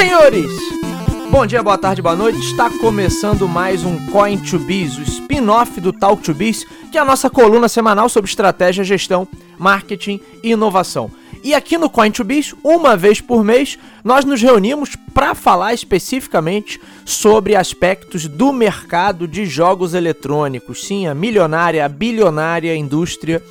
Senhores, bom dia, boa tarde, boa noite. Está começando mais um Coin to Biz, o spin-off do Talk to Biz, que é a nossa coluna semanal sobre estratégia, gestão, marketing e inovação. E aqui no Coin to Biz, uma vez por mês, nós nos reunimos para falar especificamente sobre aspectos do mercado de jogos eletrônicos. Sim, a milionária, a bilionária indústria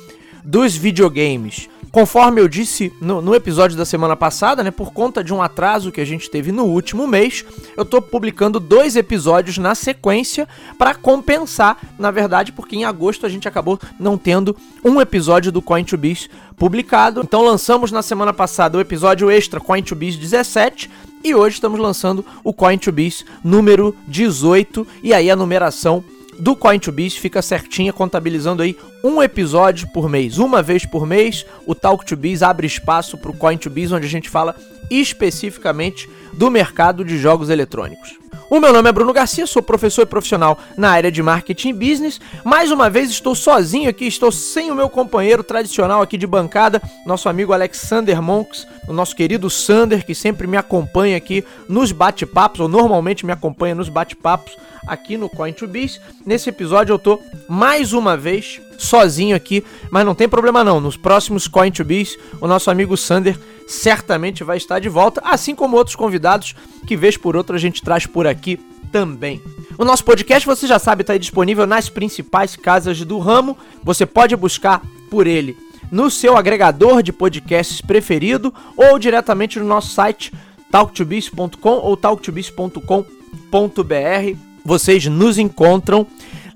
dos videogames. Conforme eu disse no, no, episódio da semana passada, né, por conta de um atraso que a gente teve no último mês, eu estou publicando dois episódios na sequência para compensar, na verdade, porque em agosto a gente acabou não tendo um episódio do Coin to Biz publicado. Então lançamos na semana passada o episódio extra Coin to Biz 17 e hoje estamos lançando o Coin to Biz número 18 e aí a numeração do Coin2Biz fica certinha, contabilizando aí um episódio por mês. Uma vez por mês, o Talk2Biz abre espaço para o Coin2Biz, onde a gente fala especificamente do mercado de jogos eletrônicos. O meu nome é Bruno Garcia, sou professor e profissional na área de marketing e business. Mais uma vez estou sozinho aqui, estou sem o meu companheiro tradicional aqui de bancada, nosso amigo Alexander Monks, o nosso querido Sander, que sempre me acompanha aqui nos bate-papos, ou normalmente me acompanha nos bate-papos aqui no Coin2Biz. Nesse episódio eu tô mais uma vez sozinho aqui, mas não tem problema não. Nos próximos Coin2Biz, o nosso amigo Sander certamente vai estar de volta, assim como outros convidados que vez por outra a gente traz por aqui também. O nosso podcast, você já sabe, está disponível nas principais casas do ramo. Você pode buscar por ele no seu agregador de podcasts preferido ou diretamente no nosso site talktobiz.com ou talktobiz.com.br. Vocês nos encontram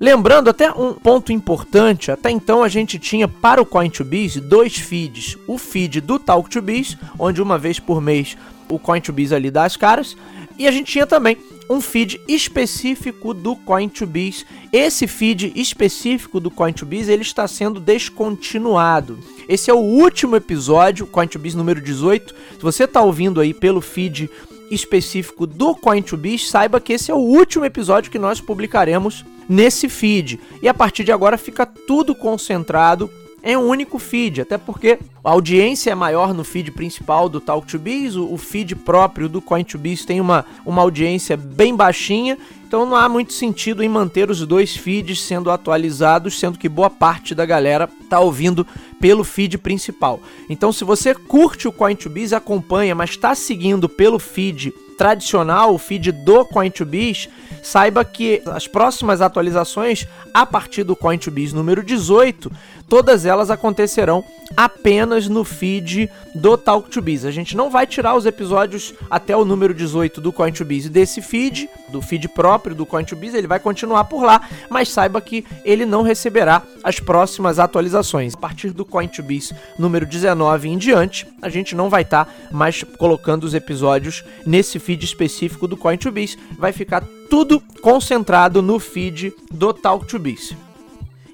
Lembrando até um ponto importante, até então a gente tinha para o Coin2Biz dois feeds. O feed do Talk2Biz, onde uma vez por mês o Coin2Biz ali dá as caras, e a gente tinha também um feed específico do Coin2Biz. Esse feed específico do Coin2Biz ele está sendo descontinuado. Esse é o último episódio, Coin2Biz número 18. Se você está ouvindo aí pelo feed específico do Coin2Biz, saiba que esse é o último episódio que nós publicaremos nesse feed. E a partir de agora fica tudo concentrado em um único feed, até porque a audiência é maior no feed principal do Talk2Biz, o, feed próprio do Coin2Biz tem uma, uma audiência bem baixinha, então não há muito sentido em manter os dois feeds sendo atualizados, sendo que boa parte da galera está ouvindo pelo feed principal. Então se você curte o Coin2Biz, acompanha, mas está seguindo pelo feed tradicional, o feed do Coin2Biz, saiba que as próximas atualizações a partir do Coin2Biz número 18, todas elas acontecerão apenas no feed do Talk2Biz. A gente não vai tirar os episódios até o número 18 do Coin2Biz desse feed, do feed próprio do Coin2Biz, ele vai continuar por lá, mas saiba que ele não receberá as próximas atualizações. A partir do Coin2Biz número 19 em diante, a gente não vai estar tá mais colocando os episódios nesse feed específico do Coin2Biz, vai ficar tudo concentrado no feed do Talk2Biz.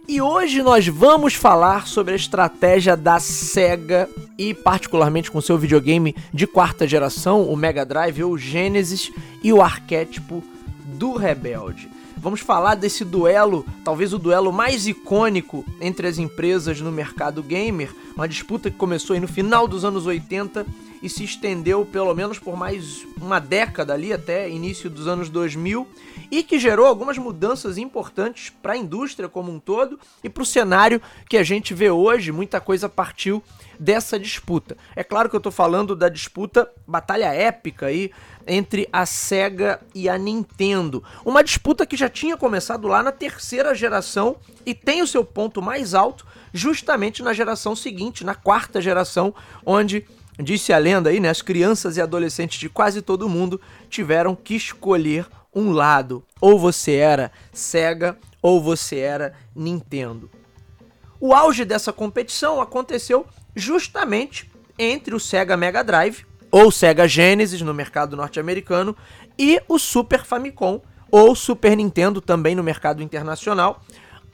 E hoje nós vamos falar sobre a estratégia da SEGA e particularmente com seu videogame de quarta geração, o Mega Drive ou Genesis e o arquétipo do Rebelde. Vamos falar desse duelo, talvez o duelo mais icônico entre as empresas no mercado gamer, uma disputa que começou no final dos anos 80 e se estendeu pelo menos por mais uma década ali até início dos anos 2000 e que gerou algumas mudanças importantes para a indústria como um todo e para o cenário que a gente vê hoje. Muita coisa partiu dessa disputa. É claro que eu estou falando da disputa, batalha épica aí entre a Sega e a Nintendo. Uma disputa que já tinha começado lá na terceira geração e tem o seu ponto mais alto justamente na geração seguinte, na quarta geração, onde disse a lenda aí, né, as crianças e adolescentes de quase todo mundo tiveram que escolher um lado. Ou você era Sega ou você era Nintendo. O auge dessa competição aconteceu justamente entre o Sega Mega Drive, ou Sega Genesis no mercado norte-americano, e o Super Famicom, ou Super Nintendo também no mercado internacional,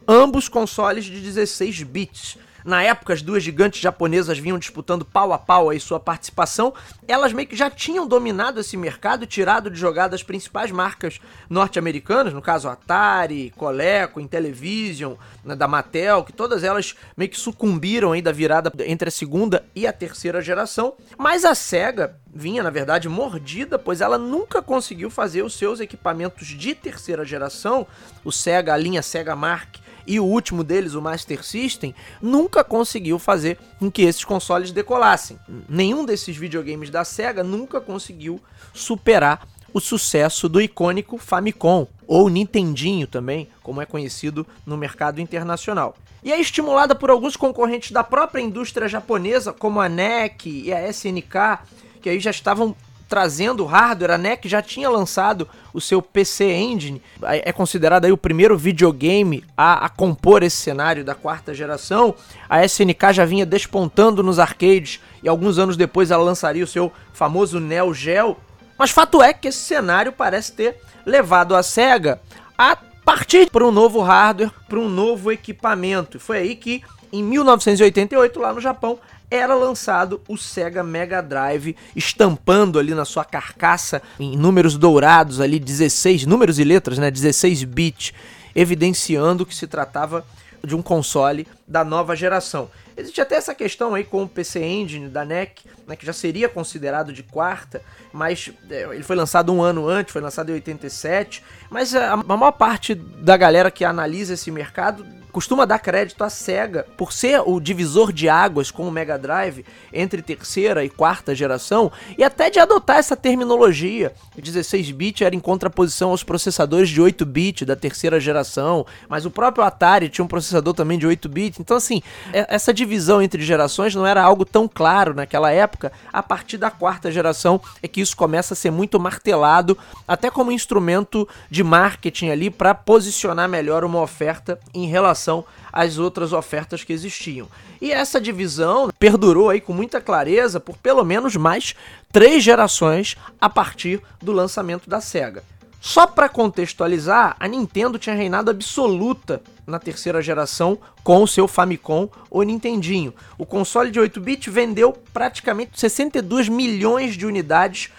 ambos consoles de 16 bits. Na época, as duas gigantes japonesas vinham disputando pau a pau aí sua participação. Elas meio que já tinham dominado esse mercado tirado de jogada as principais marcas norte-americanas, no caso Atari, Coleco, Intellivision, né, da Mattel, que todas elas meio que sucumbiram aí da virada entre a segunda e a terceira geração. Mas a Sega vinha, na verdade, mordida, pois ela nunca conseguiu fazer os seus equipamentos de terceira geração, o Sega, a linha Sega Mark e o último deles, o Master System, nunca conseguiu fazer com que esses consoles decolassem. Nenhum desses videogames da Sega nunca conseguiu superar o sucesso do icônico Famicom, ou Nintendinho também, como é conhecido no mercado internacional. E é estimulada por alguns concorrentes da própria indústria japonesa, como a NEC e a SNK, que aí já estavam trazendo hardware, a NEC já tinha lançado o seu PC Engine, é considerado aí o primeiro videogame a, a, compor esse cenário da quarta geração. A SNK já vinha despontando nos arcades e alguns anos depois ela lançaria o seu famoso Neo Geo. Mas fato é que esse cenário parece ter levado a SEGA a partir para um novo hardware, para um novo equipamento. Foi aí que, em 1988, lá no Japão, era lançado o Sega Mega Drive, estampando ali na sua carcaça em números dourados ali 16 números e letras, né, 16 bits, evidenciando que se tratava de um console da nova geração. Existe até essa questão aí com o PC Engine da NEC, né, que já seria considerado de quarta, mas é, ele foi lançado um ano antes, foi lançado em 87, mas a, a maior parte da galera que analisa esse mercado costuma dar crédito à SEGA por ser o divisor de águas com o Mega Drive entre terceira e quarta geração e até de adotar essa terminologia. O 16-bit era em contraposição aos processadores de 8-bit da terceira geração, mas o próprio Atari tinha um processador também de 8-bit. Então, assim, é, essa divisão entre gerações não era algo tão claro naquela época. A partir da quarta geração é que isso começa a ser muito martelado, até como instrumento de marketing ali para posicionar melhor uma oferta em relação relação às outras ofertas que existiam. E essa divisão perdurou aí com muita clareza por pelo menos mais três gerações a partir do lançamento da Sega. Só para contextualizar, a Nintendo tinha reinado absoluta na terceira geração com o seu Famicom ou Nintendinho. O console de 8-bit vendeu praticamente 62 milhões de unidades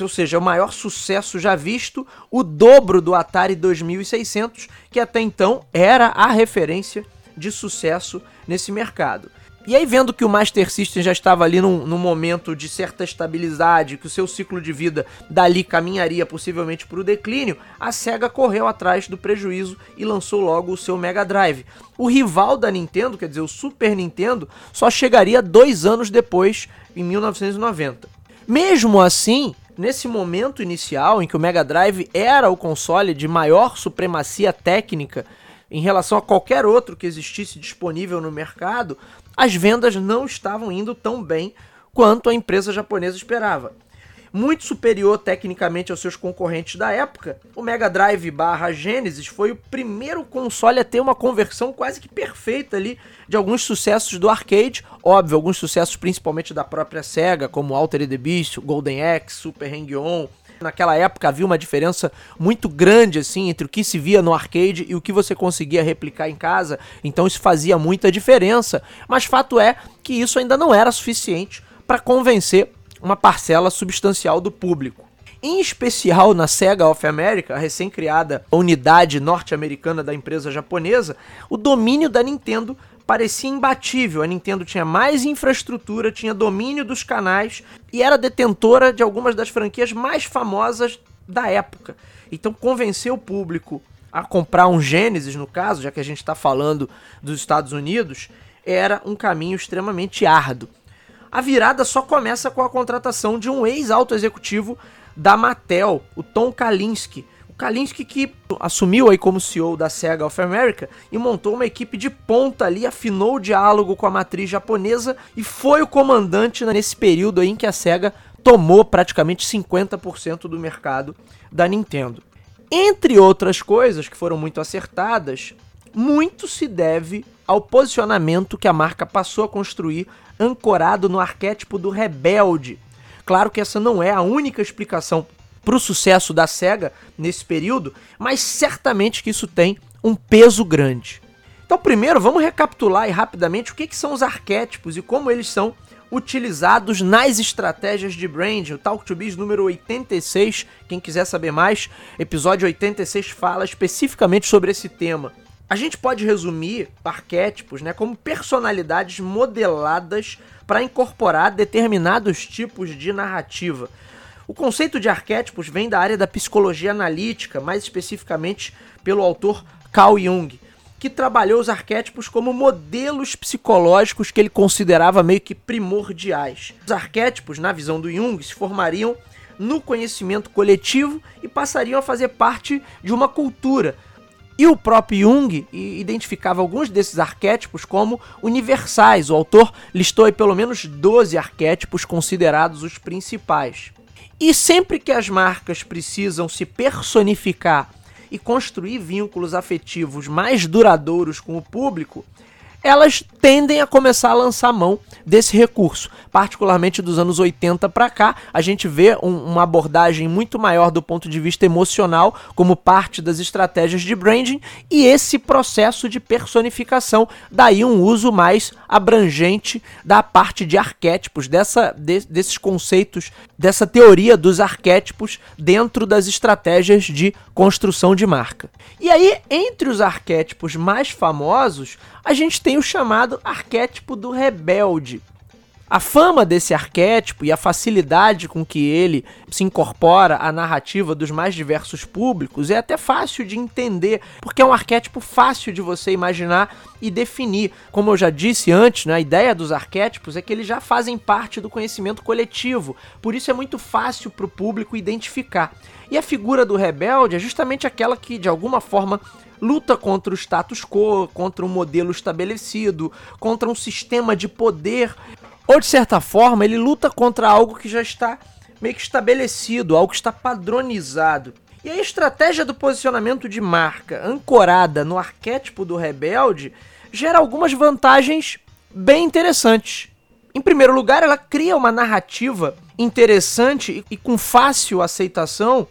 ou seja, o maior sucesso já visto, o dobro do Atari 2600, que até então era a referência de sucesso nesse mercado. E aí, vendo que o Master System já estava ali num, num, momento de certa estabilidade, que o seu ciclo de vida dali caminharia possivelmente para o declínio, a SEGA correu atrás do prejuízo e lançou logo o seu Mega Drive. O rival da Nintendo, quer dizer, o Super Nintendo, só chegaria dois anos depois, em 1990. Mesmo assim, nesse momento inicial em que o Mega Drive era o console de maior supremacia técnica em relação a qualquer outro que existisse disponível no mercado, as vendas não estavam indo tão bem quanto a empresa japonesa esperava. Muito superior tecnicamente aos seus concorrentes da época, o Mega Drive barra Genesis foi o primeiro console a ter uma conversão quase que perfeita ali de alguns sucessos do arcade, óbvio, alguns sucessos principalmente da própria SEGA, como Altered Beast, Golden Axe, Super Hang-On, Naquela época havia uma diferença muito grande assim entre o que se via no arcade e o que você conseguia replicar em casa, então isso fazia muita diferença. Mas fato é que isso ainda não era suficiente para convencer uma parcela substancial do público. Em especial na Sega of America, a recém-criada unidade norte-americana da empresa japonesa, o domínio da Nintendo parecia imbatível. A Nintendo tinha mais infraestrutura, tinha domínio dos canais e era detentora de algumas das franquias mais famosas da época. Então, convencer o público a comprar um Genesis, no caso, já que a gente está falando dos Estados Unidos, era um caminho extremamente árduo. A virada só começa com a contratação de um ex-alto executivo da Mattel, o Tom Kalinske. Kalinske que assumiu aí como CEO da Sega of America e montou uma equipe de ponta ali, afinou o diálogo com a matriz japonesa e foi o comandante nesse período aí em que a Sega tomou praticamente 50% do mercado da Nintendo. Entre outras coisas que foram muito acertadas, muito se deve ao posicionamento que a marca passou a construir ancorado no arquétipo do rebelde. Claro que essa não é a única explicação para o sucesso da SEGA nesse período, mas certamente que isso tem um peso grande. Então, primeiro, vamos recapitular rapidamente o que, que são os arquétipos e como eles são utilizados nas estratégias de branding. O Talk to Biz número 86, quem quiser saber mais, episódio 86 fala especificamente sobre esse tema. A gente pode resumir arquétipos né, como personalidades modeladas para incorporar determinados tipos de narrativa. O conceito de arquétipos vem da área da psicologia analítica, mais especificamente pelo autor Carl Jung que trabalhou os arquétipos como modelos psicológicos que ele considerava meio que primordiais. Os arquétipos, na visão do Jung, se formariam no conhecimento coletivo e passariam a fazer parte de uma cultura. E o próprio Jung identificava alguns desses arquétipos como universais. O autor listou aí pelo menos 12 arquétipos considerados os principais. E sempre que as marcas precisam se personificar e construir vínculos afetivos mais duradouros com o público, elas tendem a começar a lançar mão desse recurso. Particularmente dos anos 80 para cá, a gente vê um, uma abordagem muito maior do ponto de vista emocional como parte das estratégias de branding e esse processo de personificação, daí um uso mais abrangente da parte de arquétipos, dessa, de, desses conceitos, dessa teoria dos arquétipos dentro das estratégias de construção de marca. E aí, entre os arquétipos mais famosos, a gente tem o chamado arquétipo do rebelde. A fama desse arquétipo e a facilidade com que ele se incorpora à narrativa dos mais diversos públicos é até fácil de entender, porque é um arquétipo fácil de você imaginar e definir. Como eu já disse antes, né, a ideia dos arquétipos é que eles já fazem parte do conhecimento coletivo, por isso é muito fácil para o público identificar. E a figura do rebelde é justamente aquela que, de alguma forma, luta contra o status quo, contra um modelo estabelecido, contra um sistema de poder, ou de certa forma ele luta contra algo que já está meio que estabelecido, algo que está padronizado. E a estratégia do posicionamento de marca, ancorada no arquétipo do rebelde, gera algumas vantagens bem interessantes. Em primeiro lugar, ela cria uma narrativa interessante e com fácil aceitação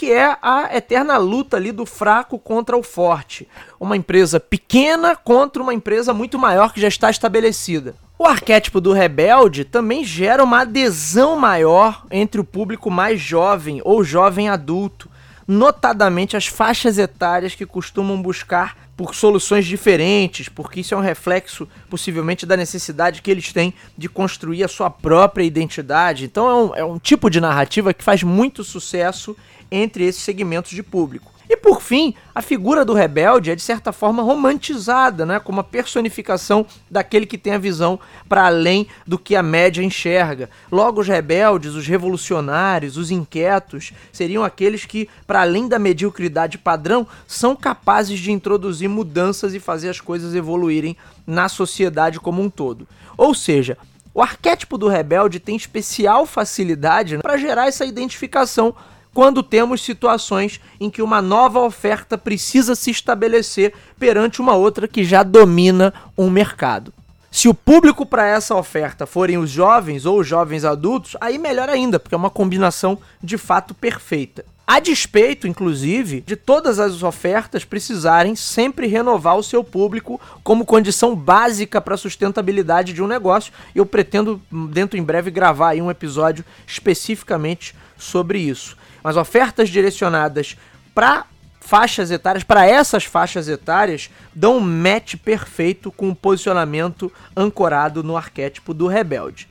que é a eterna luta ali do fraco contra o forte. Uma empresa pequena contra uma empresa muito maior que já está estabelecida. O arquétipo do rebelde também gera uma adesão maior entre o público mais jovem ou jovem adulto, notadamente as faixas etárias que costumam buscar por soluções diferentes, porque isso é um reflexo possivelmente da necessidade que eles têm de construir a sua própria identidade. Então é um, é um tipo de narrativa que faz muito sucesso entre esses segmentos de público. E por fim, a figura do rebelde é de certa forma romantizada, né, como a personificação daquele que tem a visão para além do que a média enxerga. Logo, os rebeldes, os revolucionários, os inquietos seriam aqueles que, para além da mediocridade padrão, são capazes de introduzir mudanças e fazer as coisas evoluírem na sociedade como um todo. Ou seja, o arquétipo do rebelde tem especial facilidade para gerar essa identificação quando temos situações em que uma nova oferta precisa se estabelecer perante uma outra que já domina um mercado. Se o público para essa oferta forem os jovens ou os jovens adultos, aí melhor ainda, porque é uma combinação de fato perfeita. A despeito, inclusive, de todas as ofertas precisarem sempre renovar o seu público como condição básica para a sustentabilidade de um negócio. Eu pretendo, dentro em breve, gravar um episódio especificamente sobre isso mas ofertas direcionadas para faixas etárias, para essas faixas etárias, dão um match perfeito com o posicionamento ancorado no arquétipo do rebelde.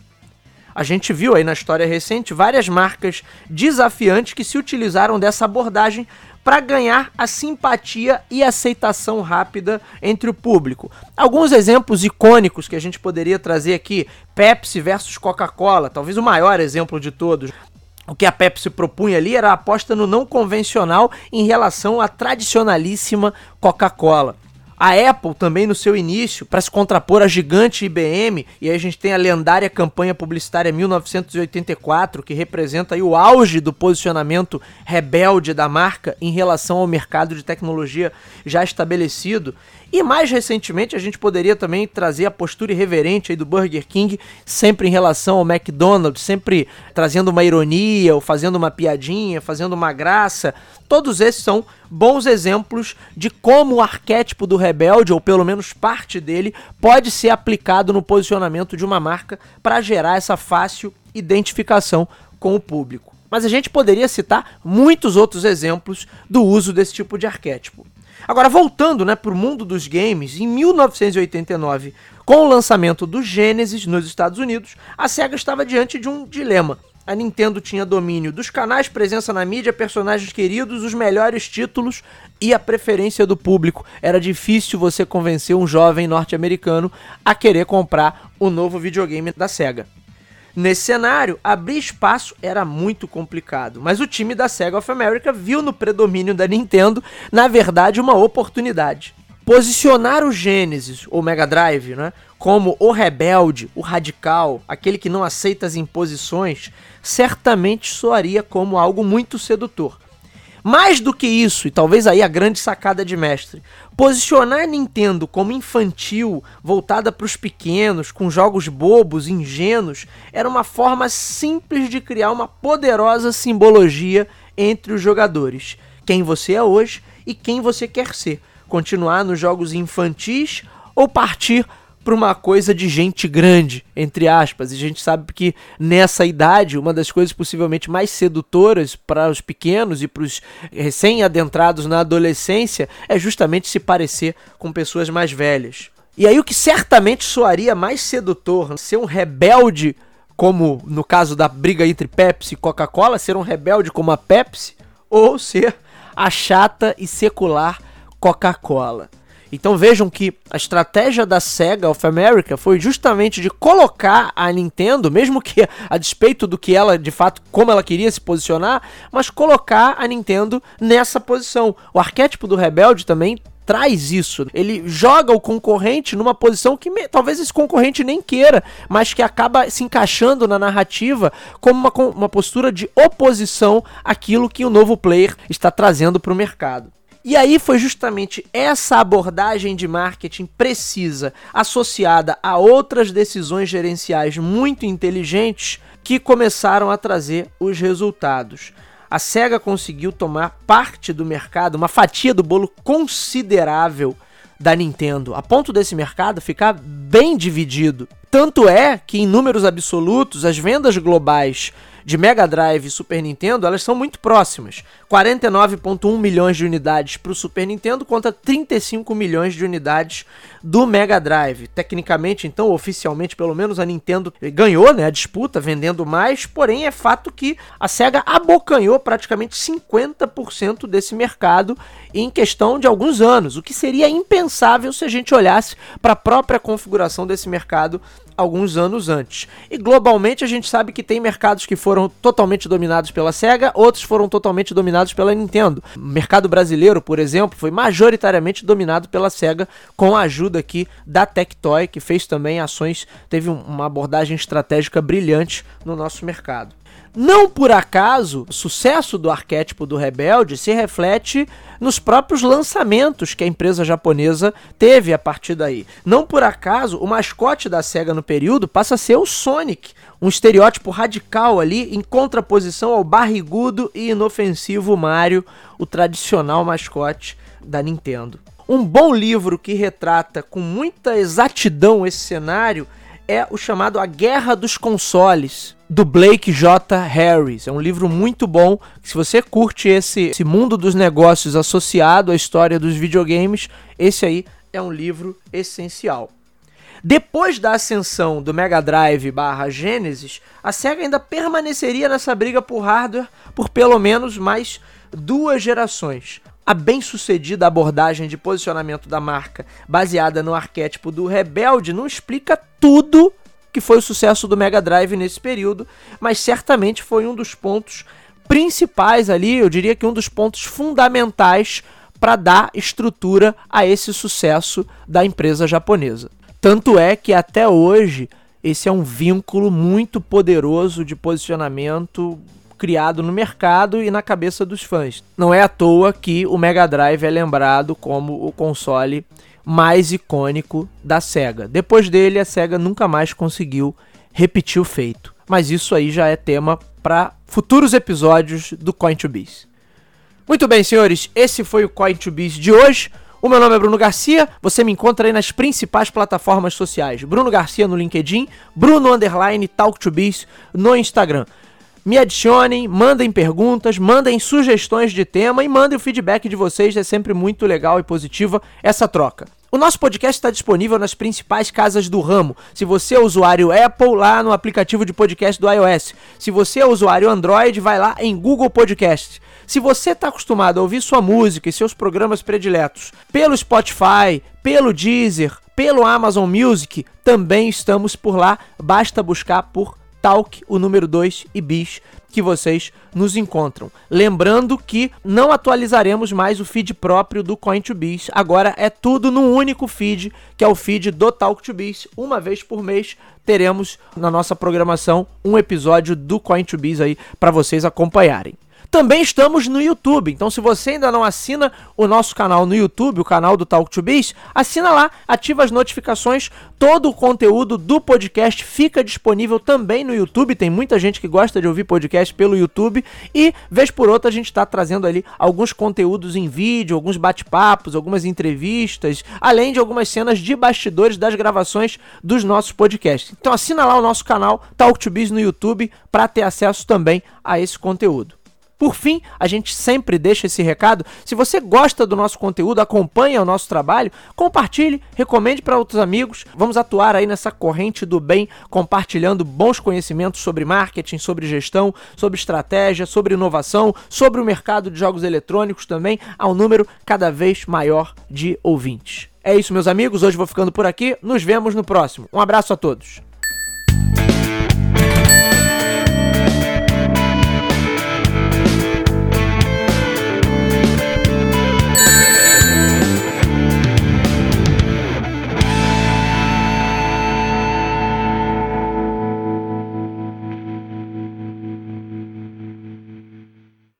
A gente viu aí na história recente várias marcas desafiantes que se utilizaram dessa abordagem para ganhar a simpatia e aceitação rápida entre o público. Alguns exemplos icônicos que a gente poderia trazer aqui: Pepsi versus Coca-Cola, talvez o maior exemplo de todos o que a Pepsi propunha ali era a aposta no não convencional em relação à tradicionalíssima Coca-Cola. A Apple também no seu início, para se contrapor à gigante IBM, e aí a gente tem a lendária campanha publicitária 1984, que representa o auge do posicionamento rebelde da marca em relação ao mercado de tecnologia já estabelecido. E mais recentemente a gente poderia também trazer a postura irreverente aí do Burger King, sempre em relação ao McDonald's, sempre trazendo uma ironia, ou fazendo uma piadinha, fazendo uma graça. Todos esses são bons exemplos de como o arquétipo do rebelde, ou pelo menos parte dele, pode ser aplicado no posicionamento de uma marca para gerar essa fácil identificação com o público. Mas a gente poderia citar muitos outros exemplos do uso desse tipo de arquétipo. Agora, voltando né, para o mundo dos games, em 1989, com o lançamento do Genesis nos Estados Unidos, a SEGA estava diante de um dilema. A Nintendo tinha domínio dos canais, presença na mídia, personagens queridos, os melhores títulos e a preferência do público. Era difícil você convencer um jovem norte-americano a querer comprar o novo videogame da SEGA. Nesse cenário, abrir espaço era muito complicado, mas o time da Sega of America viu no predomínio da Nintendo, na verdade, uma oportunidade. Posicionar o Genesis, ou Mega Drive, né, como o rebelde, o radical, aquele que não aceita as imposições, certamente soaria como algo muito sedutor. Mais do que isso, e talvez aí a grande sacada de mestre, posicionar a Nintendo como infantil, voltada para os pequenos, com jogos bobos, ingênuos, era uma forma simples de criar uma poderosa simbologia entre os jogadores. Quem você é hoje e quem você quer ser. Continuar nos jogos infantis ou partir para uma coisa de gente grande, entre aspas. E a gente sabe que nessa idade, uma das coisas possivelmente mais sedutoras para os pequenos e para os recém-adentrados na adolescência é justamente se parecer com pessoas mais velhas. E aí o que certamente soaria mais sedutor, ser um rebelde como no caso da briga entre Pepsi e Coca-Cola, ser um rebelde como a Pepsi, ou ser a chata e secular Coca-Cola. Então vejam que a estratégia da Sega of America foi justamente de colocar a Nintendo, mesmo que a despeito do que ela, de fato, como ela queria se posicionar, mas colocar a Nintendo nessa posição. O arquétipo do rebelde também traz isso. Ele joga o concorrente numa posição que me, talvez esse concorrente nem queira, mas que acaba se encaixando na narrativa como uma, uma postura de oposição àquilo que o novo player está trazendo para o mercado. E aí foi justamente essa abordagem de marketing precisa, associada a outras decisões gerenciais muito inteligentes, que começaram a trazer os resultados. A SEGA conseguiu tomar parte do mercado, uma fatia do bolo considerável da Nintendo, a ponto desse mercado ficar bem dividido. Tanto é que, em números absolutos, as vendas globais de Mega Drive e Super Nintendo, elas são muito próximas. 49,1 milhões de unidades para o Super Nintendo contra 35 milhões de unidades do Mega Drive. Tecnicamente, então, oficialmente, pelo menos a Nintendo ganhou né, a disputa, vendendo mais, porém é fato que a SEGA abocanhou praticamente 50% desse mercado em questão de alguns anos, o que seria impensável se a gente olhasse para a própria configuração desse mercado alguns anos antes. E globalmente a gente sabe que tem mercados que foram totalmente dominados pela Sega, outros foram totalmente dominados pela Nintendo. O mercado brasileiro, por exemplo, foi majoritariamente dominado pela Sega com a ajuda aqui da Tectoy, que fez também ações, teve uma abordagem estratégica brilhante no nosso mercado. Não por acaso, o sucesso do arquétipo do rebelde se reflete nos próprios lançamentos que a empresa japonesa teve a partir daí. Não por acaso, o mascote da SEGA no período passa a ser o Sonic, um estereótipo radical ali em contraposição ao barrigudo e inofensivo Mario, o tradicional mascote da Nintendo. Um bom livro que retrata com muita exatidão esse cenário é o chamado A Guerra dos Consoles, do Blake J. Harris. É um livro muito bom. Se você curte esse, esse mundo dos negócios associado à história dos videogames, esse aí é um livro essencial. Depois da ascensão do Mega Drive barra Genesis, a SEGA ainda permaneceria nessa briga por hardware por pelo menos mais duas gerações. A bem-sucedida abordagem de posicionamento da marca, baseada no arquétipo do rebelde, não explica tudo que foi o sucesso do Mega Drive nesse período, mas certamente foi um dos pontos principais ali, eu diria que um dos pontos fundamentais para dar estrutura a esse sucesso da empresa japonesa. Tanto é que até hoje esse é um vínculo muito poderoso de posicionamento criado no mercado e na cabeça dos fãs. Não é à toa que o Mega Drive é lembrado como o console mais icônico da Sega. Depois dele, a Sega nunca mais conseguiu repetir o feito. Mas isso aí já é tema para futuros episódios do Coin to Biz. Muito bem, senhores, esse foi o Coin to Biz de hoje. O meu nome é Bruno Garcia, você me encontra aí nas principais plataformas sociais. Bruno Garcia no LinkedIn, Bruno Underline Talk to Biz no Instagram. Me adicionem, mandem perguntas, mandem sugestões de tema e mandem o feedback de vocês, é sempre muito legal e positiva essa troca. O nosso podcast está disponível nas principais casas do ramo. Se você é usuário Apple, lá no aplicativo de podcast do iOS. Se você é usuário Android, vai lá em Google Podcast. Se você está acostumado a ouvir sua música e seus programas prediletos pelo Spotify, pelo Deezer, pelo Amazon Music, também estamos por lá. Basta buscar por Talk, o número 2 e Bis que vocês nos encontram. Lembrando que não atualizaremos mais o feed próprio do Coin2Biz. Agora é tudo num único feed, que é o feed do Talk2Biz. Uma vez por mês teremos na nossa programação um episódio do Coin2Biz aí para vocês acompanharem. Também estamos no YouTube, então se você ainda não assina o nosso canal no YouTube, o canal do Talk to Biz, assina lá, ativa as notificações, todo o conteúdo do podcast fica disponível também no YouTube, tem muita gente que gosta de ouvir podcast pelo YouTube e vez por outra a gente está trazendo ali alguns conteúdos em vídeo, alguns bate-papos, algumas entrevistas, além de algumas cenas de bastidores das gravações dos nossos podcasts. Então assina lá o nosso canal Talk to Biz no YouTube para ter acesso também a esse conteúdo. Por fim, a gente sempre deixa esse recado. Se você gosta do nosso conteúdo, acompanha o nosso trabalho, compartilhe, recomende para outros amigos. Vamos atuar aí nessa corrente do bem, compartilhando bons conhecimentos sobre marketing, sobre gestão, sobre estratégia, sobre inovação, sobre o mercado de jogos eletrônicos também, a um número cada vez maior de ouvintes. É isso, meus amigos. Hoje vou ficando por aqui. Nos vemos no próximo. Um abraço a todos.